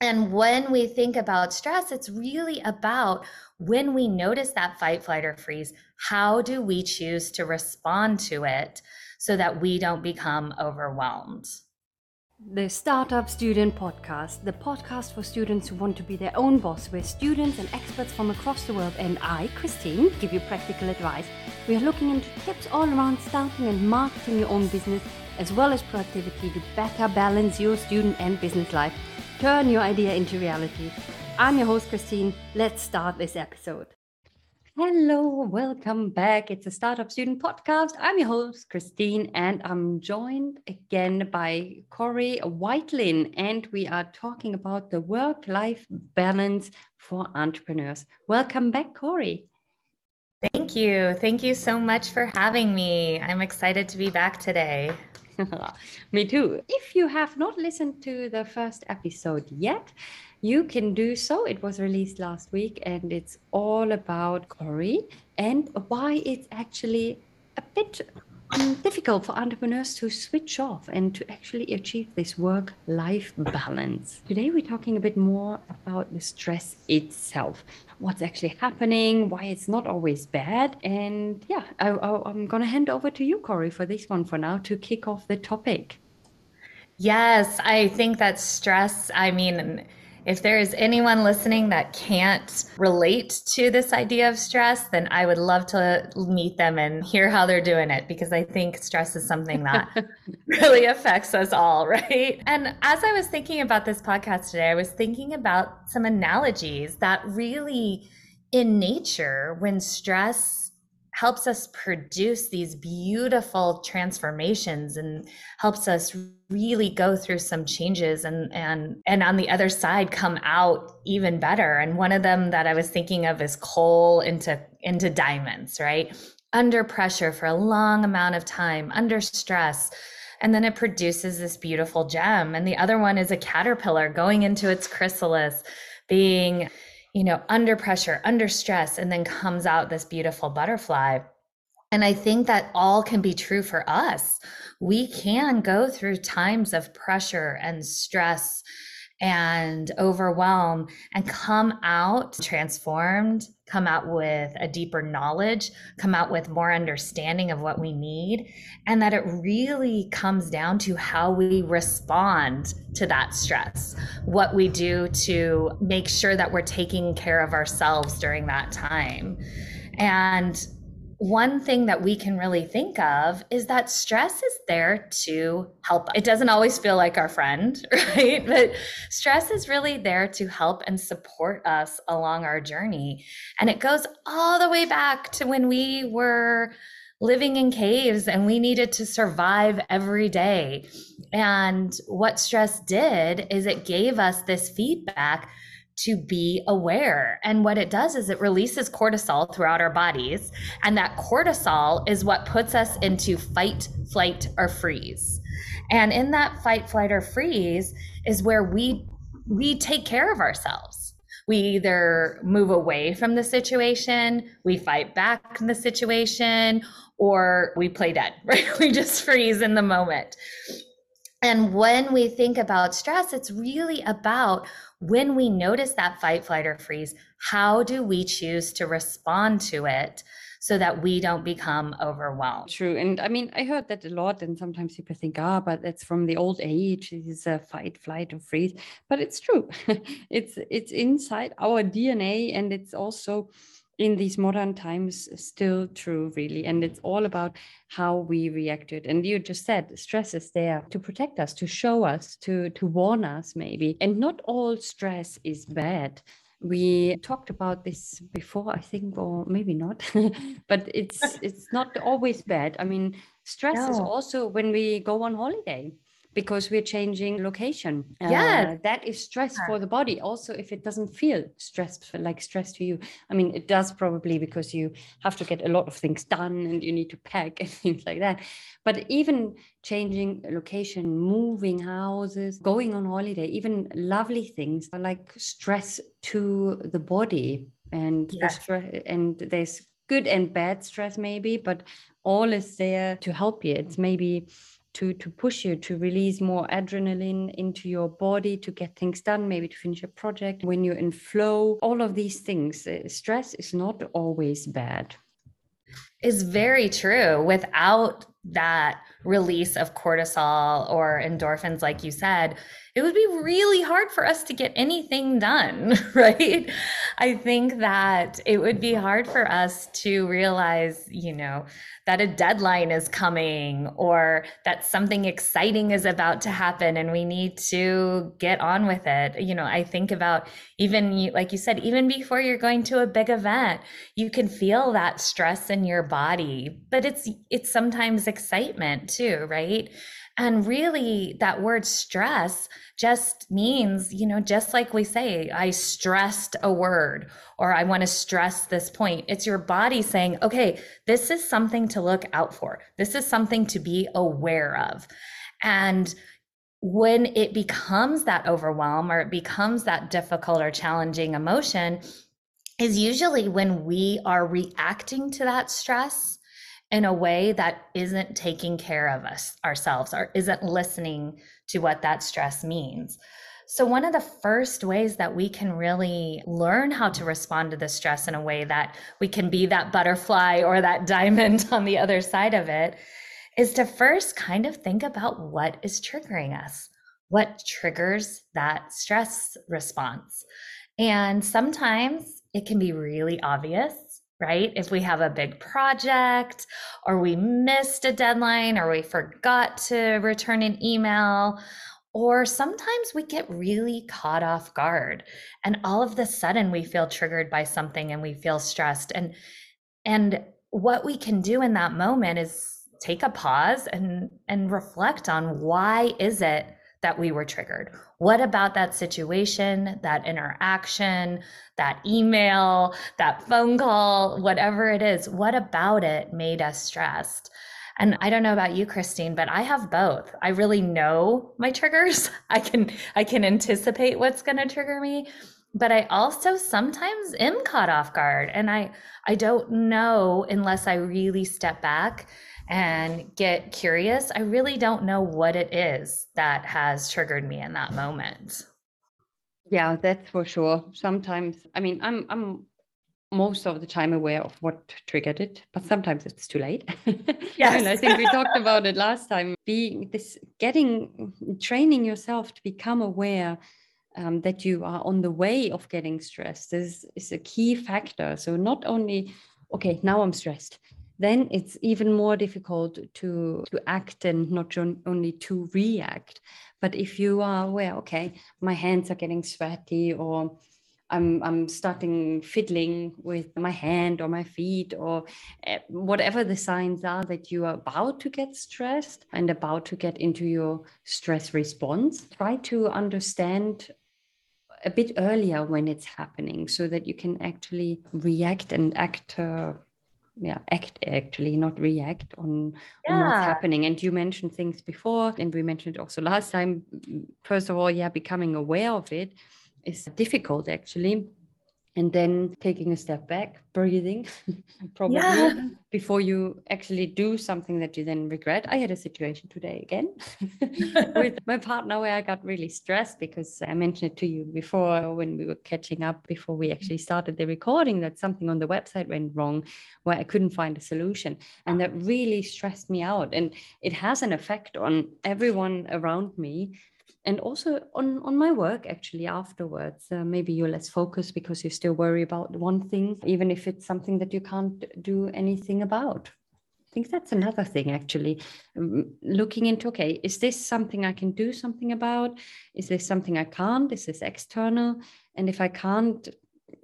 And when we think about stress, it's really about when we notice that fight, flight, or freeze, how do we choose to respond to it so that we don't become overwhelmed? The Startup Student Podcast, the podcast for students who want to be their own boss, where students and experts from across the world and I, Christine, give you practical advice. We are looking into tips all around starting and marketing your own business, as well as productivity to better balance your student and business life. Turn your idea into reality. I'm your host, Christine. Let's start this episode. Hello, welcome back. It's a Startup Student Podcast. I'm your host, Christine, and I'm joined again by Corey Whitelin, and we are talking about the work life balance for entrepreneurs. Welcome back, Corey. Thank you. Thank you so much for having me. I'm excited to be back today. Me too. If you have not listened to the first episode yet, you can do so. It was released last week and it's all about Corey and why it's actually a bit Um, difficult for entrepreneurs to switch off and to actually achieve this work life balance. Today, we're talking a bit more about the stress itself, what's actually happening, why it's not always bad. And yeah, I, am going to hand over to you, Corey, for this one for now to kick off the topic. Yes, I think that stress, I mean, if there is anyone listening that can't relate to this idea of stress, then I would love to meet them and hear how they're doing it because I think stress is something that really affects us all, right? And as I was thinking about this podcast today, I was thinking about some analogies that really in nature, when stress helps us produce these beautiful transformations and helps us really go through some changes and and and on the other side come out even better. And one of them that i was thinking of is coal into into diamonds right? Under pressure for a long amount of time under stress. And then it produces this beautiful gem. And the other one is a caterpillar going into its chrysalis being you know, under pressure, under stress, and then comes out this beautiful butterfly. And I think that all can be true for us. We can go through times of pressure and stress and overwhelm and come out transformed, come out with a deeper knowledge, come out with more understanding of what we need. And that it really comes down to how we respond to that stress, what we do to make sure that we're taking care of ourselves during that time. And one thing that we can really think of is that stress is there to help. It doesn't always feel like our friend, right? But stress is really there to help and support us along our journey. And it goes all the way back to when we were living in caves and we needed to survive every day. And what stress did is it gave us this feedback to be aware. And what it does is it releases cortisol throughout our bodies. And that cortisol is what puts us into fight, flight, or freeze. And in that fight, flight, or freeze is where we we take care of ourselves. We either move away from the situation, we fight back in the situation, or we play dead, right? We just freeze in the moment. And when we think about stress, it's really about when we notice that fight, flight, or freeze, how do we choose to respond to it so that we don't become overwhelmed? True. And I mean, I heard that a lot. And sometimes people think, ah, but that's from the old age. It's a fight, flight, or freeze. But it's true. it's it's inside our DNA. And it's also in these modern times still true really and it's all about how we reacted. And you just said stress is there to protect us to show us to to warn us maybe. And not all stress is bad. We talked about this before i think or maybe not but it's it's not always bad. I mean stress no. is also when we go on holiday because we're changing location. Yeah. Uh, that is stress for the body. Also, if it doesn't feel stressed like stress to you. I mean, it does probably because you have to get a lot of things done and you need to pack and things like that. But even changing location, moving houses, going on holiday, even lovely things are like stress to the body. And yes. the stress, and there's good and bad stress maybe, but all is there to help you. It's maybe to to push you to release more adrenaline into your body to get things done maybe to finish a project. When you're in flow all of these things uh, stress is not always bad is very true without that release of cortisol or endorphins like you said it would be really hard for us to get anything done, right? I think that it would be hard for us to realize, you know, that a deadline is coming or that something exciting is about to happen and we need to get on with it. You know, I think about even like you said, even before you're going to a big event, you can feel that stress in your body, but it's it's sometimes excitement too, right? And really, that word stress just means, you know, just like we say, I stressed a word or I want to stress this point. It's your body saying, okay, this is something to look out for. This is something to be aware of. And when it becomes that overwhelm or it becomes that difficult or challenging emotion, is usually when we are reacting to that stress in a way that isn't taking care of us ourselves or isn't listening to what that stress means. So, one of the first ways that we can really learn how to respond to the stress in a way that we can be that butterfly or that diamond on the other side of it is to first kind of think about what is triggering us, what triggers that stress response. And sometimes it can be really obvious right? If we have a big project or we missed a deadline or we forgot to return an email, or sometimes we get really caught off guard and all of the sudden we feel triggered by something and we feel stressed and and what we can do in that moment is take a pause and and reflect on why is it that we were triggered? What about that situation, that interaction, that email, that phone call, whatever it is? What about it made us stressed? And I don't know about you, Christine, but I have both. I really know my triggers. I can I can anticipate what's going to trigger me, but I also sometimes am caught off guard and I I don't know unless I really step back and get curious, I really don't know what it is that has triggered me in that moment. Yeah, that's for sure. Sometimes, I mean, I'm I'm most of the time aware of what triggered it, but sometimes it's too late. Yes. and I think we talked about it last time. Being this, getting, training yourself to become aware um, that you are on the way of getting stressed is, is a key factor. So not only, okay, now I'm stressed then it's even more difficult to to act and not only to react but if you are aware okay my hands are getting sweaty or I'm, I'm starting fiddling with my hand or my feet or eh, whatever the signs are that you are about to get stressed and about to get into your stress response. Try to understand a bit earlier when it's happening so that you can actually react and act uh, yeah act actually not react on, yeah. on, what's happening. And you mentioned things before and we mentioned also last time. First of all yeah becoming aware of it is difficult actually and then taking a step back breathing probably yeah. before you actually do something that you then regret. I had a situation today again with my partner where i got really stressed because i mentioned it to you before when we were catching up before we actually started the recording that something on the website went wrong where i couldn't find a solution. And that really stressed me out. And it has an effect on everyone around me and also on on my work actually afterwards uh, maybe you're less focused because you still worry about one thing even if it's something that you can't do anything about. I think that's another thing actually. Um, looking into okay is this something i can do something about? Is this something i can't? Is this external? And if i can't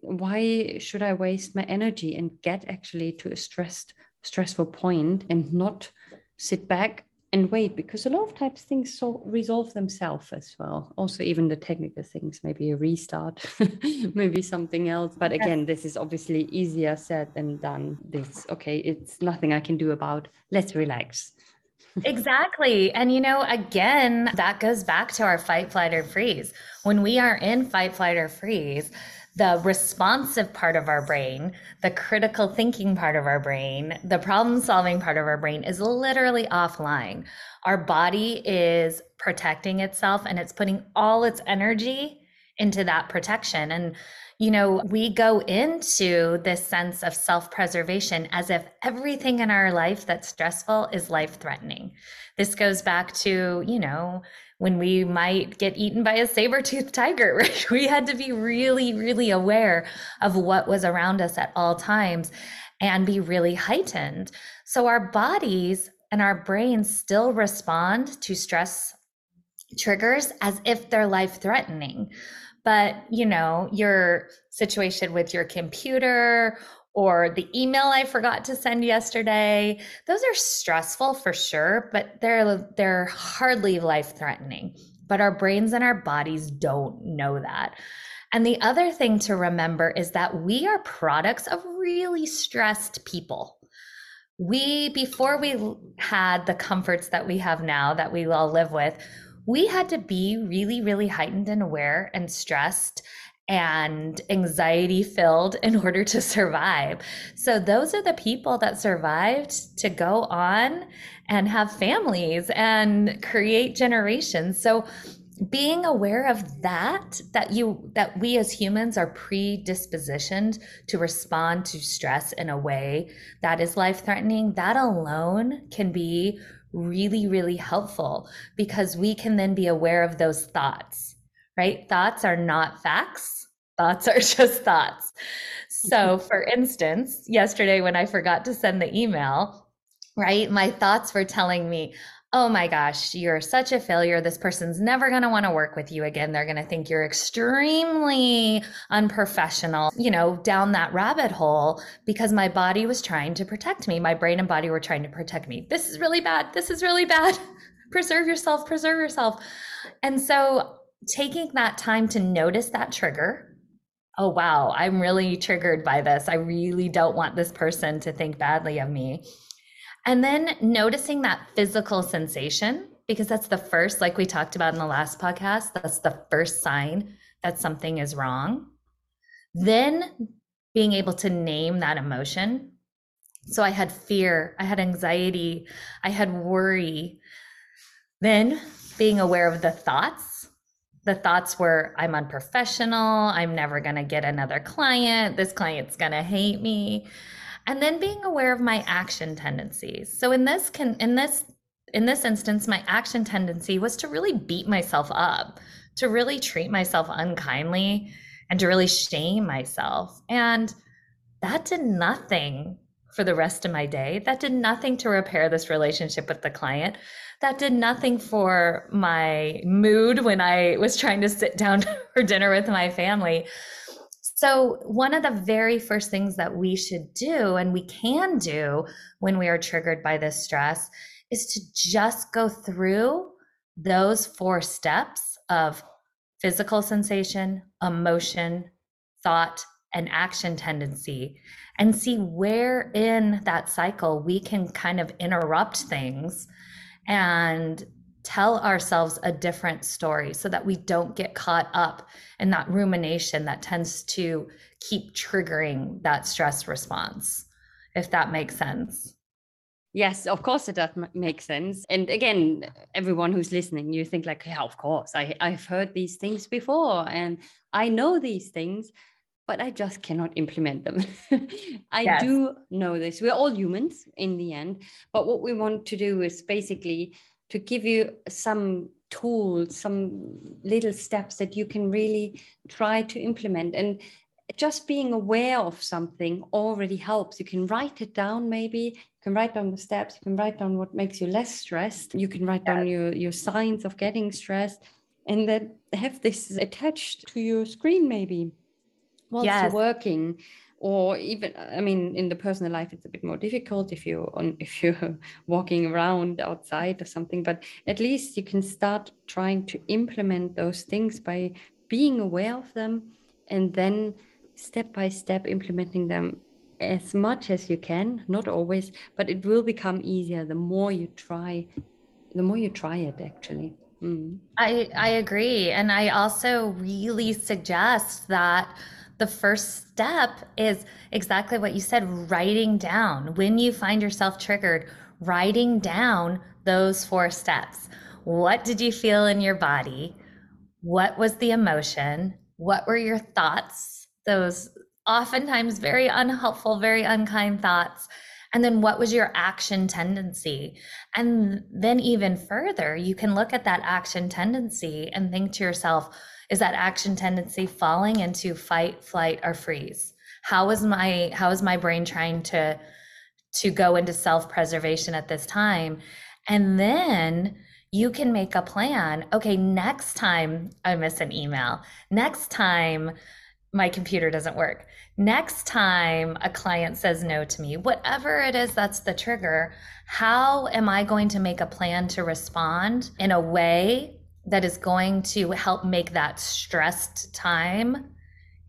why should i waste my energy and get actually to a stressed stressful point and not sit back and wait because a lot of times things so resolve themselves as well. Also even the technical things maybe a restart maybe something else. But again this is obviously easier said than done. This okay it's nothing i can do about. Let's relax. Exactly. And you know, again, that goes back to our fight, flight, or freeze. When we are in fight, flight, or freeze, the responsive part of our brain, the critical thinking part of our brain, the problem solving part of our brain is literally offline. Our body is protecting itself and it's putting all its energy into that protection. And, you know, we go into this sense of self preservation as if everything in our life that's stressful is life threatening. This goes back to, you know, when we might get eaten by a saber-toothed tiger, right? We had to be really, really aware of what was around us at all times and be really heightened. So our bodies and our brains still respond to stress triggers as if they're life threatening. But, you know, your situation with your computer or the email I forgot to send yesterday, those are stressful for sure, but they're they're hardly life-threatening. But our brains and our bodies don't know that. And the other thing to remember is that we are products of really stressed people we before we had the comforts that we have now that we all live with we had to be really really heightened and aware and stressed and anxiety filled in order to survive. So those are the people that survived to go on and have families and create generations. So being aware of that that you that we as humans are predispositioned to respond to stress in a way that is life threatening that alone can be really really helpful because we can then be aware of those thoughts right? Thoughts are not facts. Thoughts are just thoughts. So mm-hmm. for instance yesterday when i forgot to send the email right my thoughts were telling me oh my gosh, you're such a failure. This person's never going to want to work with you again. They're going to think you're extremely unprofessional, you know, down that rabbit hole because my body was trying to protect me. My brain and body were trying to protect me. This is really bad. This is really bad. preserve yourself, preserve yourself. And so taking that time to notice that trigger. Oh, wow, I'm really triggered by this. I really don't want this person to think badly of me and then noticing that physical sensation, because that's the first, like we talked about in the last podcast, that's the first sign that something is wrong. Then being able to name that emotion. So I had fear, I had anxiety, I had worry. Then being aware of the thoughts. The thoughts were, I'm unprofessional. I'm never going to get another client. This client's going to hate me and then being aware of my action tendencies. So in this can in this in this instance my action tendency was to really beat myself up to really treat myself unkindly and to really shame myself. And that did nothing for the rest of my day. That did nothing to repair this relationship with the client. That did nothing for my mood when i was trying to sit down for dinner with my family so, one of the very first things that we should do and we can do when we are triggered by this stress is to just go through those four steps of physical sensation, emotion, thought, and action tendency and see where in that cycle we can kind of interrupt things and tell ourselves a different story so that we don't get caught up in that rumination that tends to keep triggering that stress response, if that makes sense. Yes, of course it does make sense. And again, everyone who's listening, you think like, yeah, of course, I, I've heard these things before and I know these things, but I just cannot implement them. I yes. do know this. We're all humans in the end. But what we want to do is basically to give you some tools, some little steps that you can really try to implement. And just being aware of something already helps. You can write it down, maybe. You can write down the steps. You can write down what makes you less stressed. You can write down your, your signs of getting stressed and then have this attached to your screen, maybe while yes. you're working or even i mean in the personal life it's a bit more difficult if you're on if you're walking around outside or something but at least you can start trying to implement those things by being aware of them and then step by step implementing them as much as you can not always but it will become easier the more you try the more you try it actually mm. i i agree and i also really suggest that the first step is exactly what you said writing down. When you find yourself triggered, writing down those four steps. What did you feel in your body? What was the emotion? What were your thoughts? Those oftentimes very unhelpful, very unkind thoughts. And then what was your action tendency? And then, even further, you can look at that action tendency and think to yourself, is that action tendency falling into fight, flight, or freeze? How is my how is my brain trying to to go into self-preservation at this time? And then you can make a plan. Okay, next time I miss an email, next time my computer doesn't work, next time a client says no to me, whatever it is that's the trigger, how am I going to make a plan to respond in a way that is going to help make that stressed time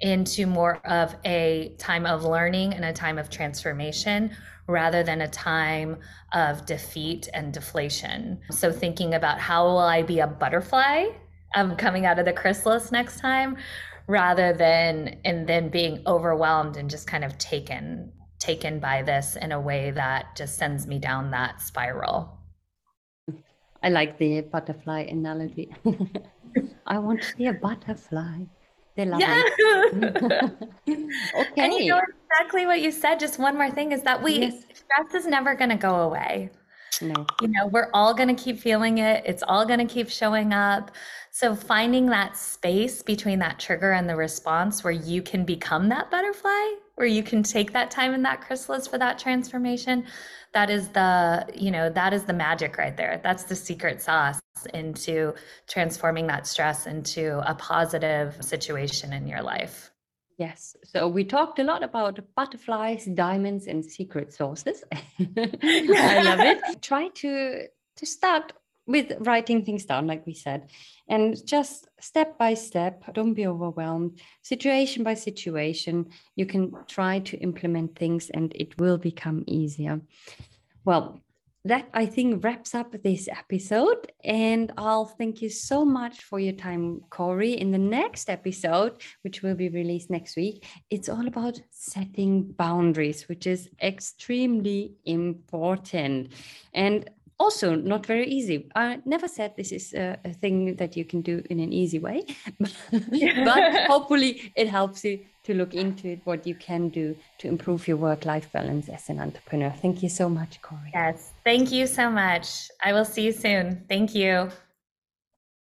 into more of a time of learning and a time of transformation rather than a time of defeat and deflation. So, thinking about how will I be a butterfly um, coming out of the chrysalis next time rather than and then being overwhelmed and just kind of taken taken by this in a way that just sends me down that spiral. I like the butterfly analogy. I want to be a butterfly. They love yeah. it. okay. And you know exactly what you said. Just one more thing is that we yes. stress is never going to go away. No. You know, we're all going to keep feeling it. It's all going to keep showing up. So finding that space between that trigger and the response where you can become that butterfly, where you can take that time in that chrysalis for that transformation, that is the you know that is the magic right there that's the secret sauce into transforming that stress into a positive situation in your life Yes. So we talked a lot about butterflies, diamonds, and secret sauces. I love it. Try to to start with writing things down, like we said, and just step by step. Don't be overwhelmed. Situation by situation, you can try to implement things, and it will become easier. Well, that I think wraps up this episode. And I'll thank you so much for your time, Corey. In the next episode, which will be released next week, it's all about setting boundaries, which is extremely important. And also not very easy. I never said this is a, a thing that you can do in an easy way, but hopefully it helps you to look into it, what you can do to improve your work life balance as an entrepreneur. Thank you so much, Corey. Yes, thank you so much. I will see you soon. Thank you.